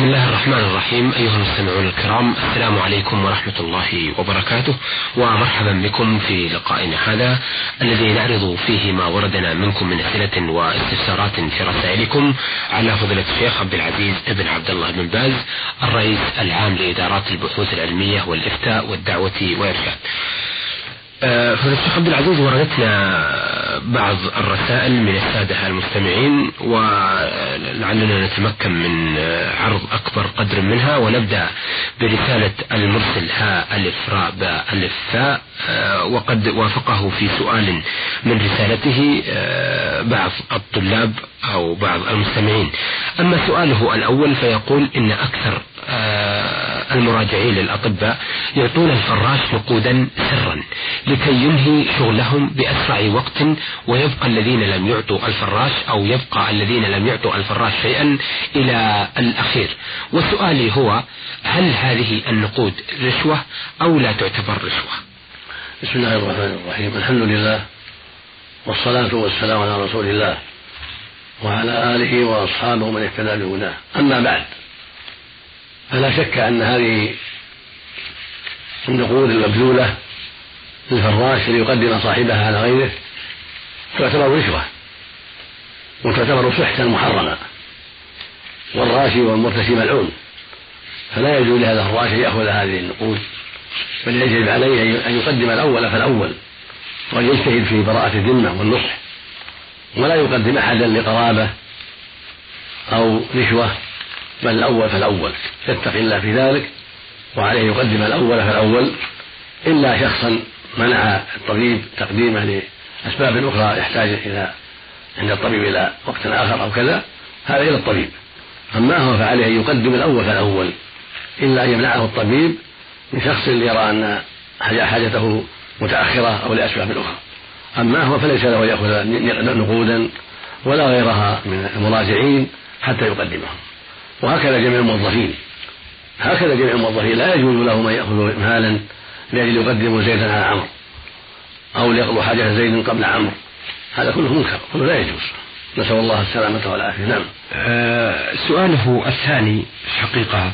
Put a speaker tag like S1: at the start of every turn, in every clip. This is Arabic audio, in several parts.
S1: بسم الله الرحمن الرحيم. أيها المستمعون الكرام السلام عليكم ورحمة الله وبركاته. ومرحبا بكم في لقائنا هذا الذي نعرض فيه ما وردنا منكم من أسئلة واستفسارات في رسائلكم على فضيلة الشيخ عبد العزيز بن عبد الله بن باز الرئيس العام لإدارات البحوث العلمية والإفتاء والدعوة وإرشاد آه، فضيلة الشيخ عبد العزيز وردتنا بعض الرسائل من السادة المستمعين ولعلنا نتمكن من عرض أكبر قدر منها ونبدأ برسالة المرسل ها ألف راء باء ألف فاء آه، وقد وافقه في سؤال من رسالته آه، بعض الطلاب أو بعض المستمعين. أما سؤاله الأول فيقول إن أكثر آه، المراجعين للأطباء يعطون الفراش نقودا سرا لكي ينهي شغلهم بأسرع وقت ويبقى الذين لم يعطوا الفراش أو يبقى الذين لم يعطوا الفراش شيئا إلى الأخير. وسؤالي هو هل هذه النقود رشوة أو لا تعتبر رشوة؟
S2: بسم الله الرحمن الرحيم. الحمد لله والصلاة والسلام على رسول الله وعلى آله وأصحابه من اهتدى بهداه أما بعد فلا شك أن هذه النقود المبذولة للفراش ليقدم صاحبها على غيره تعتبر رشوة وتعتبر سحتا محرما والراشي والمرتشي ملعون فلا يجوز لهذا الراشي أن يأخذ هذه النقود بل يجب عليه أن يقدم الأول فالأول وأن يجتهد في براءة الذمة والنصح ولا يقدم أحدا لقرابة أو رشوة. بل الأول فالأول. يتقي الله في ذلك وعليه يقدم الأول فالأول. إلا شخصا منع الطبيب تقديمه لأسباب أخرى يحتاج إلى عند الطبيب إلى وقت آخر أو كذا هذا إلى الطبيب. أما هو فعليه أن يقدم الأول فالأول. إلا أن يمنعه الطبيب من شخص يرى أن حاجته متأخرة أو لأسباب أخرى. أما هو فليس له يأخذ نقودا ولا غيرها من المراجعين حتى يقدمهم وهكذا جميع الموظفين. هكذا جميع الموظفين. لا يجوز لهم أن يأخذوا مالا لأجل يقدموا زيدا على عمرو أو ليقضوا حاجة زيد قبل عمرو هذا كله منكر كله لا يجوز. نسأل الله السلامة والعافية. نعم.
S1: أه سؤاله الثاني حقيقة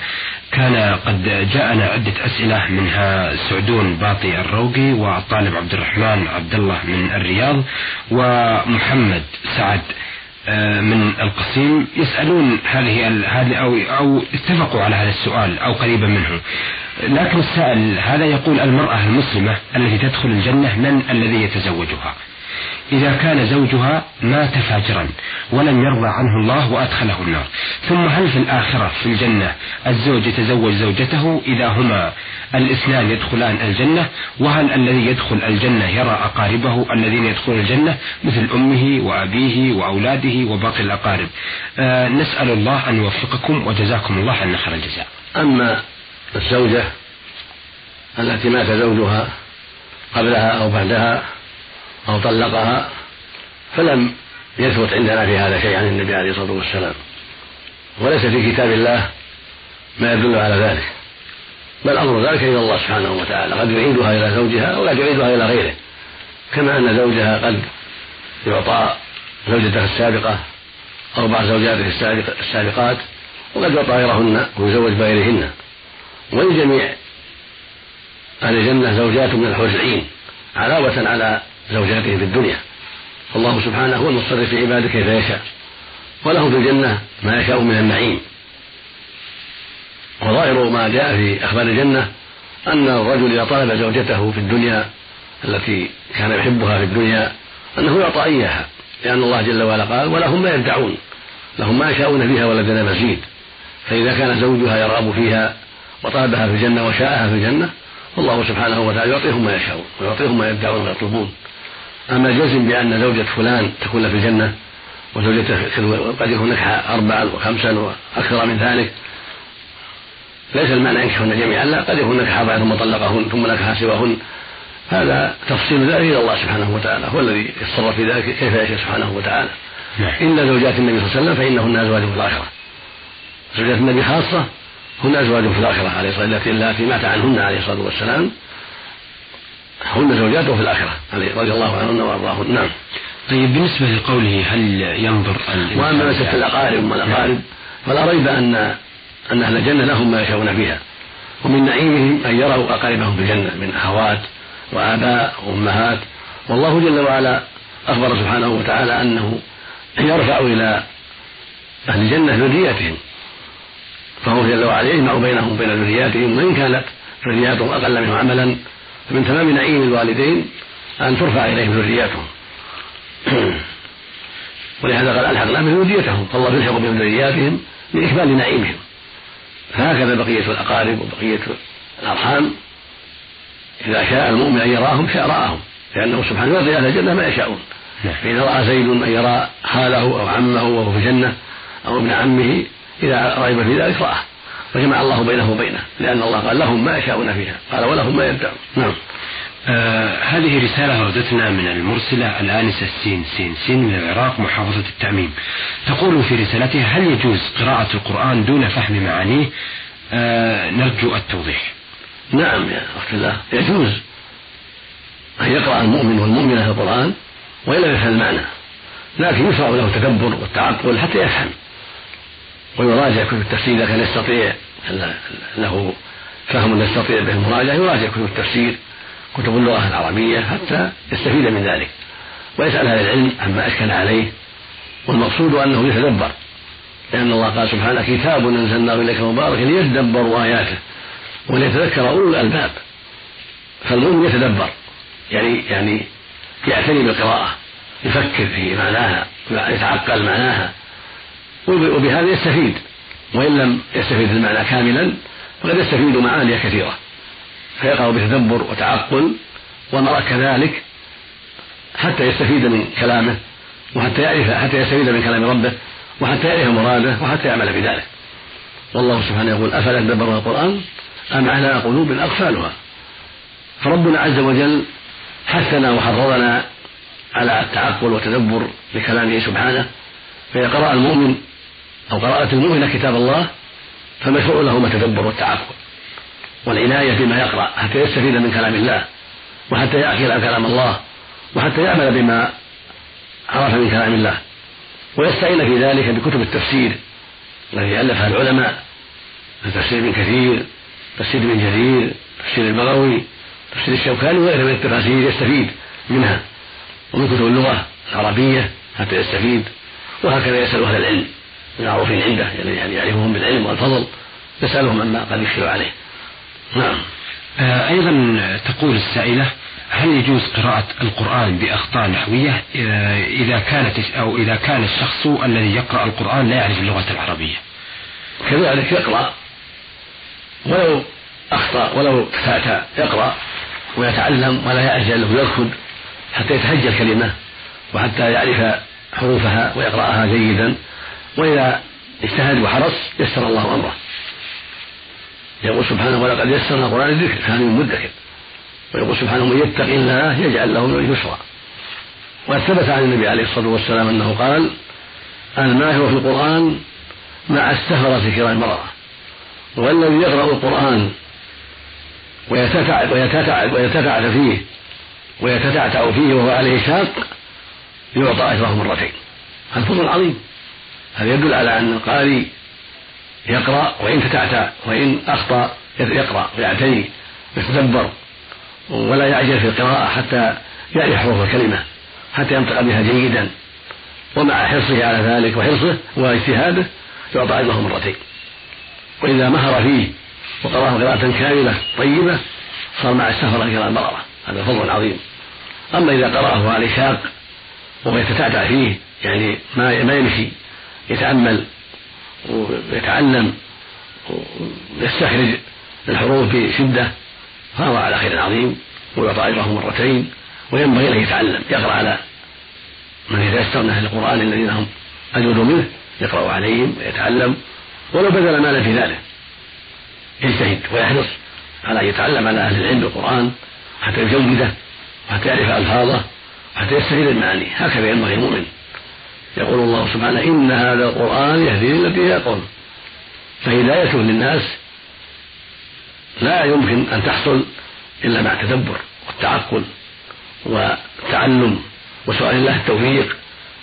S1: كان قد جاءنا عدة أسئلة منها سعدون باطي الروقي والطالب عبد الرحمن عبد الله من الرياض ومحمد سعد. آه، من القصيم يسألون هذه هذه أو أو اتفقوا على هذا السؤال أو قريبا منه. لكن السائل هذا يقول المرأة المسلمة التي تدخل الجنة من الذي يتزوجها؟ إذا كان زوجها مات فاجرا ولم يرضى عنه الله وأدخله النار. ثم هل في الآخرة في الجنة الزوج يتزوج زوجته إذا هما الاثنان يدخلان الجنة وهل الذي يدخل الجنة يرى أقاربه الذين يدخلون الجنة؟ مثل أمه وأبيه وأولاده وباقي الأقارب. آه نسأل الله أن يوفقكم وجزاكم الله عنا خير الجزاء.
S2: أما الزوجة التي مات زوجها قبلها أو بعدها أو طلقها فلم يثبت عندنا في هذا شيء عن النبي عليه الصلاة والسلام. وليس في كتاب الله ما يدل على ذلك. بل أمر ذلك إلى الله سبحانه وتعالى. قد يعيدها إلى زوجها وقد يعيدها إلى غيره. كما أن زوجها قد يعطى زوجته السابقة أو بعض زوجاته السابقات وقد يعطى غيرهن ويزوج بغيرهن. ولجميع أهل الجنة زوجات من الحور العين علاوة على زوجاته في الدنيا. والله سبحانه هو المتصرف في عباده كيف يشاء. وله في الجنة ما يشاء من النعيم. وظاهر ما جاء في أخبار الجنة أن الرجل إذا طلب زوجته في الدنيا التي كان يحبها في الدنيا أنه يعطى إياها لأن الله جل وعلا قال ولهم ما يدعون لهم ما يشاءون فيها ولدنا مزيد فإذا كان زوجها يرغب فيها وطلبها في الجنة وشاءها في الجنة والله سبحانه وتعالى يعطيهم ما يشاءون ويعطيهم ما يدعون ويطلبون. أما الجزم بأن زوجة فلان تكون في الجنة وزوجته قد يكون نكح أربعا وخمسا وأكثر من ذلك ليس المعنى ينكحهن جميعا لا قد يكون نكح أربعا ثم طلقهن ثم نكح سواهن هذا تفصيل ذلك إلى الله سبحانه وتعالى هو الذي يتصرف في ذلك كيف يشاء سبحانه وتعالى. نعم. إن زوجات النبي صلى الله عليه وسلم فإنهن أزواج في الآخرة. زوجات النبي خاصة هن أزواج في الآخرة عليه الصلاة والسلام التي مات عنهن عليه الصلاة والسلام. هن زوجاته في الآخرة رضي الله عنهن وأرضاهن. نعم.
S1: طيب بالنسبة لقوله هل ينظر
S2: وأما مسألة الأقارب والأقارب فلا ريب أن أن أهل الجنة لهم ما يشاءون فيها. ومن نعيمهم أن يروا أقاربهم في الجنة من أخوات وآباء وأمهات. والله جل وعلا أخبر سبحانه وتعالى أنه يرفع إلى أهل الجنة ذرياتهم فهو جل وعلا يجمع بينهم وبين ذرياتهم وإن كانت ذرياتهم أقل منه عملا فمن تمام نعيم الوالدين أن ترفع إليهم ذرياتهم. ولهذا قال ألحقنا بهم ذريتهم فالله يلحق بهم ذرياتهم لإكمال نعيمهم. فهكذا بقية الأقارب وبقية الأرحام. إذا شاء المؤمن أن يراهم شاء رآهم لأنه سبحانه يرضي أهل الجنة ما يشاءون. نعم. فإذا رأى زيد أن يرى خاله أو عمه وهو في الجنة أو ابن عمه إذا رغب في ذلك رآه. وجمع الله بينه وبينه لأن الله قال لهم ما يشاءون فيها قال ولهم ما يدعون نعم.
S1: آه هذه رسالة وردتنا من المرسلة الآنسة سين سين سين من العراق محافظة التعميم. تقول في رسالتها هل يجوز قراءة القرآن دون فهم معانيه؟ آه نرجو التوضيح.
S2: نعم يا أخت الله يجوز. أن يقرأ المؤمن والمؤمنة القرآن وإلا يفهم المعنى. لكن يشرع له التدبر والتعقل حتى يفهم. ويراجع كتب التفسير إذا كان يستطيع. له فهم يستطيع به المراجعة يراجع كتب التفسير. كتب اللغة العربية حتى يستفيد من ذلك. ويسأل أهل العلم عما أشكل عليه والمقصود أنه يتدبر لأن الله قال سبحانه كتاب أنزلناه إليك مبارك ليتدبروا آياته وليتذكر أولو الألباب. فالمؤمن يتدبر يعني يعني يعتني بالقراءة يفكر في معناها يتعقل معناها وبهذا يستفيد. وإن لم يستفيد المعنى كاملا فقد يستفيد معاني كثيرة. فيقرأ بتدبر وتعقل ومرأ كذلك حتى يستفيد من كلامه وحتى يعرف حتى يستفيد من كلام ربه وحتى يعرف مراده وحتى يعمل بذلك. والله سبحانه يقول أفلا تدبرون القرآن أم على قلوب أقفالها؟ فربنا عز وجل حثنا وحرضنا على التعقل والتدبر لكلامه سبحانه. فإذا قرأ المؤمن أو قرأت المؤمن كتاب الله فمشروع لهما التدبر والتعقل. والعناية بما يقرأ حتى يستفيد من كلام الله وحتى يعقل كلام الله وحتى يعمل بما عرف من كلام الله. ويستعين في ذلك بكتب التفسير الذي ألفها العلماء تفسير ابن كثير تفسير ابن جرير تفسير البغوي تفسير الشوكاني وغيره من التفاسير يستفيد منها. ومن كتب اللغة العربية حتى يستفيد. وهكذا يسأل أهل العلم المعروفين عنده يعني يعرفهم بالعلم والفضل يسألهم عما قد يشكل عليه. نعم.
S1: آه، أيضا تقول السائلة هل يجوز قراءة القرآن بأخطاء نحوية؟ آه، إذا كانت أو إذا كان الشخص الذي يقرأ القرآن لا يعرف اللغة العربية؟
S2: كذلك يقرأ ولو أخطأ ولو تتعتع يقرأ ويتعلم ولا يعجل ويركض حتى يتهجى الكلمة وحتى يعرف حروفها ويقرأها جيدا. وإذا اجتهد وحرص يسر الله أمره. يقول سبحانه ولقد يسرنا القرآن للذكر فهل من مدكر. ويقول سبحانه من يتق الله يجعل له من يسرا. وقد ثبت عن النبي عليه الصلاة والسلام أنه قال الماهر في القرآن مع السهرة كرام المرأة. والذي يقرأ القرآن ويتتعب ويتتعب ويتتعب فيه ويتتعتع فيه وهو عليه شاق يعطى أجره مرتين. هذا فضل عظيم. هذا يدل على أن القارئ يقرأ وإن تتعتع وإن أخطأ يقرأ ويعتني ويتدبر ولا يعجل في القراءة حتى يعرف حروف الكلمة حتى ينطق بها جيدا ومع حرصه على ذلك وحرصه واجتهاده يعطى أجره مرتين. وإذا مهر فيه وقرأه قراءة كاملة طيبة صار مع السفر كلام بررة هذا فضل عظيم. أما إذا قرأه على شاق وهو يتتعتع فيه يعني ما ما يمشي يتأمل ويتعلم ويستخرج الحروف بشدة فهو على خير عظيم ويعطى أجره مرتين وينبغي أن يتعلم يقرأ على من يتيسر من أهل القرآن الذين هم أجود منه يقرأ عليهم ويتعلم ولو بذل مالا في ذلك يجتهد ويحرص على أن يتعلم على أهل العلم بالقرآن حتى يجوده وحتى يعرف ألفاظه وحتى يستفيد المعاني هكذا ينبغي المؤمن. يقول الله سبحانه إن هذا القرآن يهدي للتي هي أقوم فهدايته للناس لا يمكن أن تحصل إلا مع التدبر والتعقل والتعلم وسؤال الله التوفيق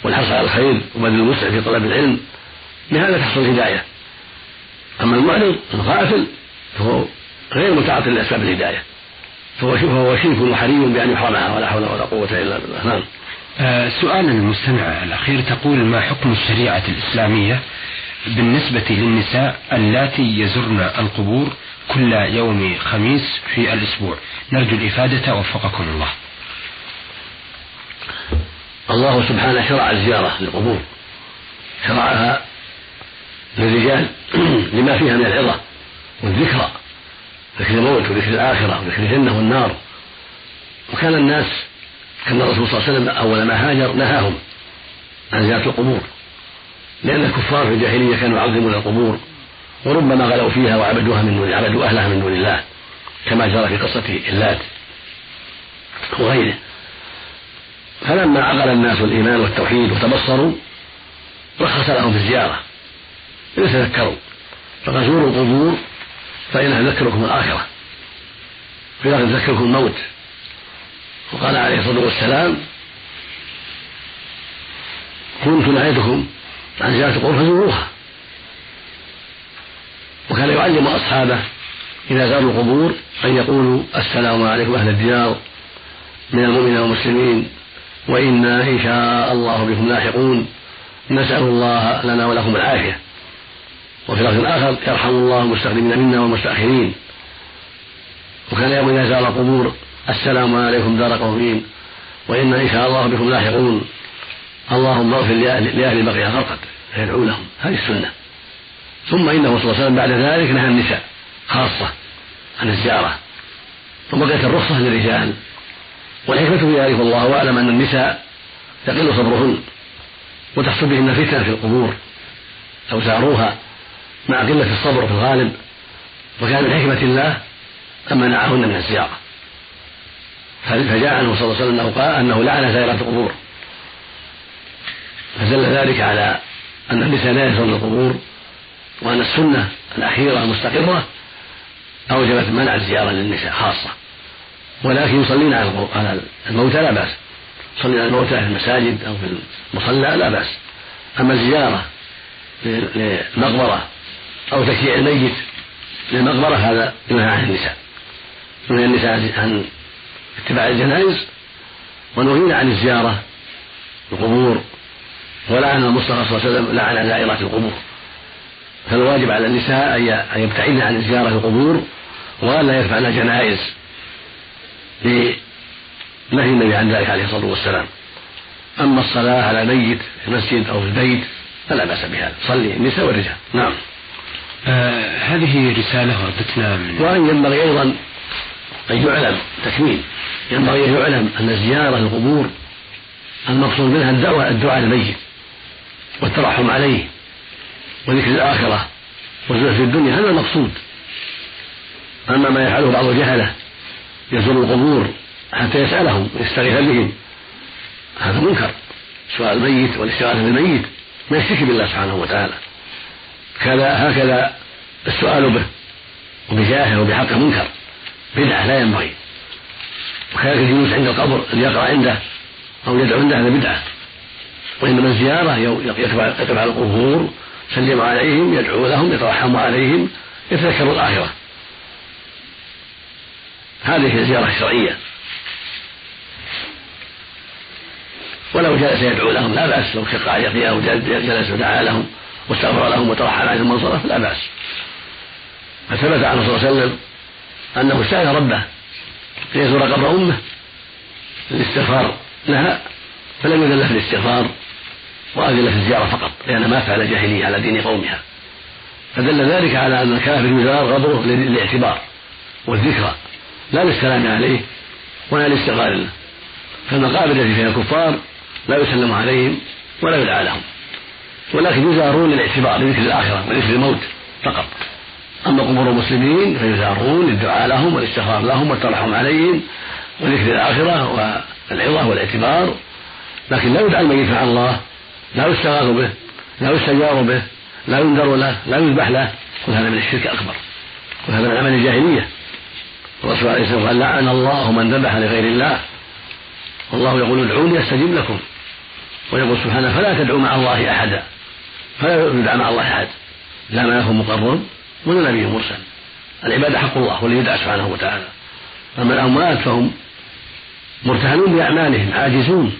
S2: والحرص على الخير وبذل الوسع في طلب العلم. بهذا تحصل الهداية. أما المعرض الغافل فهو غير متعاطي لأسباب الهداية. فهو فهو شرك وحري بأن يحرمها ولا حول ولا قوة إلا بالله. نعم.
S1: آه سؤال المستمع الأخير تقول ما حكم الشريعة الإسلامية بالنسبة للنساء اللاتي يزرن القبور كل يوم خميس في الأسبوع؟ نرجو الإفادة وفقكم الله.
S2: الله سبحانه شرع الزيارة للقبور. شرعها للرجال لما فيها من العظة والذكرى ذكر الموت وذكر الآخرة وذكر الجنة والنار. وكان الناس كان الرسول صلى الله عليه وسلم أول ما هاجر نهاهم عن زيارة القبور. لأن الكفار في الجاهلية كانوا يعظمون القبور وربما غلوا فيها وعبدوها من دون عبدوا أهلها من دون الله كما جرى في قصة اللات وغيره. فلما عقل الناس الإيمان والتوحيد وتبصروا رخص لهم في الزيارة. ليتذكروا. فقال زوروا القبور فإنها تذكركم الآخرة. في تذكركم الموت. وقال عليه الصلاة والسلام كنت نهيتكم عن زيارة القبور فزوروها. وكان يعلم أصحابه إذا زاروا القبور أن يقولوا السلام عليكم أهل الديار من المؤمنين والمسلمين وإنا إن شاء الله بكم لاحقون نسأل الله لنا ولكم العافية. وفي لفظ آخر يرحم الله المستقدمين منا والمستأخرين. وكان يقول إذا زار القبور السلام عليكم دار قومين وإنا إن شاء الله بكم لاحقون. اللهم اغفر لأهل البقية فقط فيدعو لهم. هذه السنة. ثم إنه صلى الله عليه وسلم بعد ذلك نهى النساء خاصة عن الزيارة. وبقيت الرخصة للرجال. والحكمة في ذلك والله أعلم أن النساء يقل صبرهن وتحصل بهن فتنة في القبور. لو زاروها مع قلة الصبر في الغالب وكان من حكمة الله أن منعهن من الزيارة. فجاء عنه صلى الله عليه وسلم أنه قال أنه لعن زائرات القبور. فدل ذلك على أن النساء لا يزورن القبور وأن السنة الأخيرة المستقرة أوجبت منع الزيارة للنساء خاصة. ولكن يصلين على الموتى لا بأس. يصلين على الموتى في المساجد أو في المصلى لا بأس. أما الزيارة لمقبرة أو تشييع الميت للمقبرة هذا ينهى عن النساء. ينهى النساء عن اتباع الجنائز ونهينا عن الزيارة القبور ولعن المصطفى صلى الله عليه وسلم لعن زائرات القبور. فالواجب على النساء أن يبتعدن عن زيارة القبور وألا يرفعن جنائز لنهي النبي عن ذلك عليه الصلاة والسلام. أما الصلاة على ميت في المسجد أو في البيت فلا بأس بهذا صلي النساء والرجال. نعم.
S1: آه هذه رسالة وردتنا من
S2: وأن ينبغي أيضا أن يعلم تكميل. ينبغي أن يعلم أن زيارة القبور المقصود منها الدعوة الدعاء للميت والترحم عليه وذكر الآخرة والزهد في الدنيا هذا المقصود. أما ما يفعله بعض الجهلة يزور القبور حتى يسألهم ويستغيث بهم. هذا منكر. سؤال الميت والاستغاثة بالميت ما يشرك بالله سبحانه وتعالى. كذا هكذا السؤال به وبجاهه وبحقه منكر. بدعة لا ينبغي. وكذلك الجلوس عند القبر أن يقرأ عنده أو يدعو عنده هذا بدعة. وإنما الزيارة يقف على القبور يسلم عليهم يدعو لهم يترحم عليهم يتذكر الآخرة. هذه هي الزيارة الشرعية. ولو جلس يدعو لهم لا بأس. لو شق عليه أو جلس ودعا لهم واستغفر لهم وترحم عليهم وانصرف لا بأس. فثبت عنه صلى الله عليه وسلم أنه سأل ربه. ليزور قبر أمه. الاستغفار لها فلم يذل في الاستغفار وأذل في الزيارة فقط لأن ما فعل جاهلية على دين قومها. فدل ذلك على أن الكافر يزار غبره للاعتبار والذكرى. لا للسلام عليه ولا للاستغفار له. فالمقابر التي فيها الكفار لا يسلم عليهم ولا يدعى لهم. ولكن يزارون للاعتبار لذكر الآخرة وذكر الموت فقط. أما قبور المسلمين فيزارون للدعاء لهم والاستغفار لهم والترحم عليهم وذكر الآخرة والعظة والاعتبار. لكن لا يدعى الميت مع الله لا يستغاث به لا يستجار به لا ينذر له لا يذبح له. كل هذا من الشرك الأكبر كل هذا من عمل الجاهلية. الرسول عليه الصلاة والسلام قال لعن الله من ذبح لغير الله. والله يقول ادعوني أستجب لكم. ويقول سبحانه فلا تدعوا مع الله أحدا. فلا يدعى مع الله أحد. لا ملك مقرب ولا نبي مرسل العبادة حق الله والذي يدعى سبحانه وتعالى. أما الأموات فهم مرتهنون بأعمالهم عاجزون.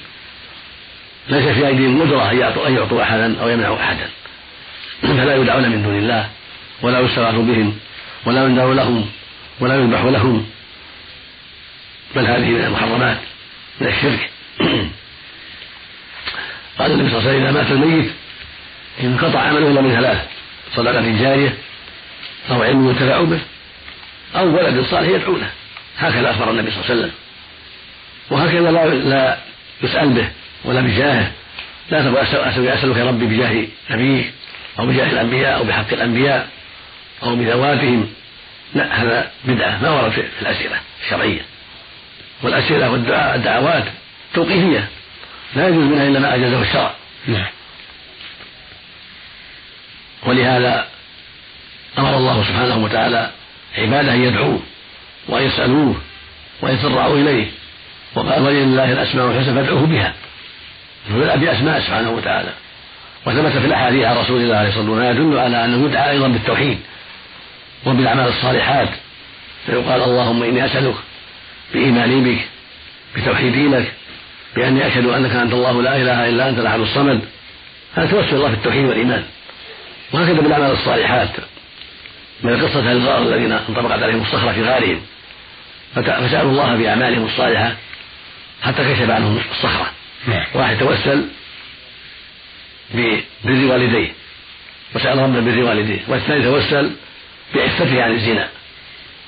S2: ليس في أيديهم قدرة أن يعطوا أحدا أو يمنعوا أحدا. فلا يدعون من دون الله ولا يستغاث بهم ولا يندع لهم ولا يذبح لهم. بل هذه من المحرمات من الشرك. قال النبي صلى الله عليه وسلم إذا مات الميت انقطع عمله إلا من ثلاث صدقة جارية أو علم ينتفع به. أو ولد صالح يدعو له هكذا أخبر النبي صلى الله عليه وسلم. وهكذا لا, لا يسأل به ولا بجاهه لا تقول أسألك يا ربي بجاه نبيك أو بجاه الأنبياء أو بحق الأنبياء أو بذواتهم. لا هذا بدعة ما ورد في الأسئلة الشرعية. والأسئلة والدعاء الدعوات توقيفية. لا يجوز منها إلا ما أجازه الشرع. نعم. ولهذا أمر الله سبحانه وتعالى عباده أن يدعوه وأن يسألوه ويتضرعوا إليه. وقال ولله الأسماء الحسنى فادعوه بها. فبدأ بأسماء سبحانه وتعالى. وثبت في الأحاديث عن رسول الله صلى الله عليه وسلم يدل على أنه يدعى أيضا بالتوحيد وبالأعمال الصالحات. فيقال اللهم إني أسألك بإيماني بك بتوحيدي لك بأني أشهد أنك أنت الله لا إله إلا أنت الأحد الصمد. هذا توسل الله في التوحيد والإيمان. وهكذا بالأعمال الصالحات. من قصة الغار الذين انطبقت عليهم الصخرة في غارهم. فسألوا الله بأعمالهم الصالحة حتى كشف عنهم الصخرة. نعم. واحد توسل ببر والديه. وسأل ربه بر والديه. والثاني توسل بعفته عن الزنا.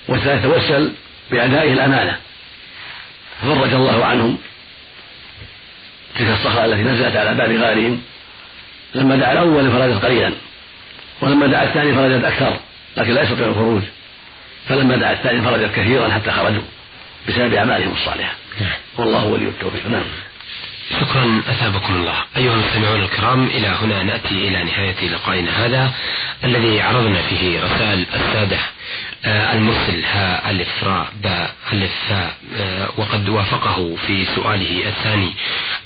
S2: والثالث توسل بأدائه الأمانة. فرج الله عنهم تلك الصخرة التي نزلت على باب غارهم. لما دعا الأول فرجت قليلا. ولما دعا الثاني فرجت أكثر. لكن لا يستطيع الخروج. فلما دعا الثاني فرجت كثيرا حتى خرجوا بسبب أعمالهم الصالحة. نعم. والله ولي التوفيق. نعم.
S1: شكرا. أثابكم الله. أيها المستمعون الكرام إلى هنا نأتي إلى نهاية لقائنا هذا الذي عرضنا فيه رسائل السادة. آه، المرسل ها ألف راء باء ألف فاء آه، وقد وافقه في سؤاله الثاني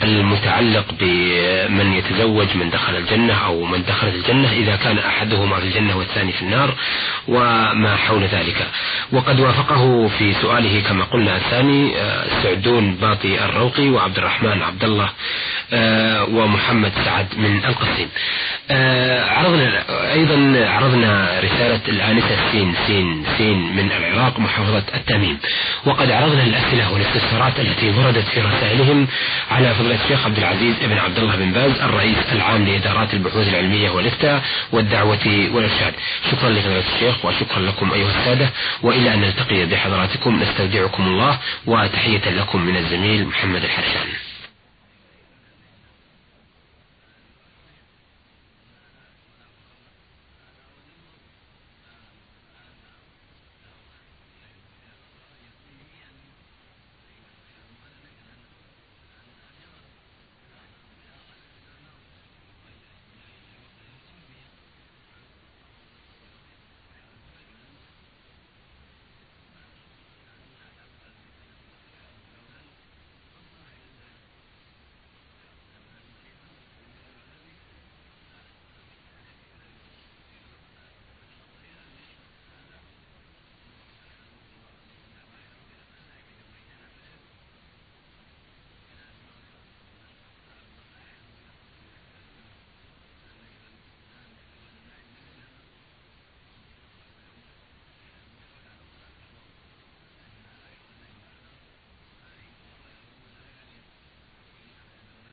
S1: المتعلق بمن يتزوج من دخل الجنة أو من دخلت الجنة إذا كان أحدهما في الجنة والثاني في النار وما حول ذلك. وقد وافقه في سؤاله كما قلنا الثاني آه، سعدون باطي الروقي وعبد الرحمن عبد الله ومحمد سعد من القصيم. عرضنا أيضا عرضنا رسالة الآنسة سين سين سين من العراق محافظة التميم وقد عرضنا الأسئلة والاستفسارات التي وردت في رسائلهم على فضيلة الشيخ عبد العزيز بن عبد الله بن باز الرئيس العام لإدارات البحوث العلمية والإفتاء والدعوة والإرشاد. شكرا لفضيلة الشيخ وشكرا لكم أيها السادة. وإلى أن نلتقي بحضراتكم نستودعكم الله وتحية لكم من الزميل محمد الحرشان.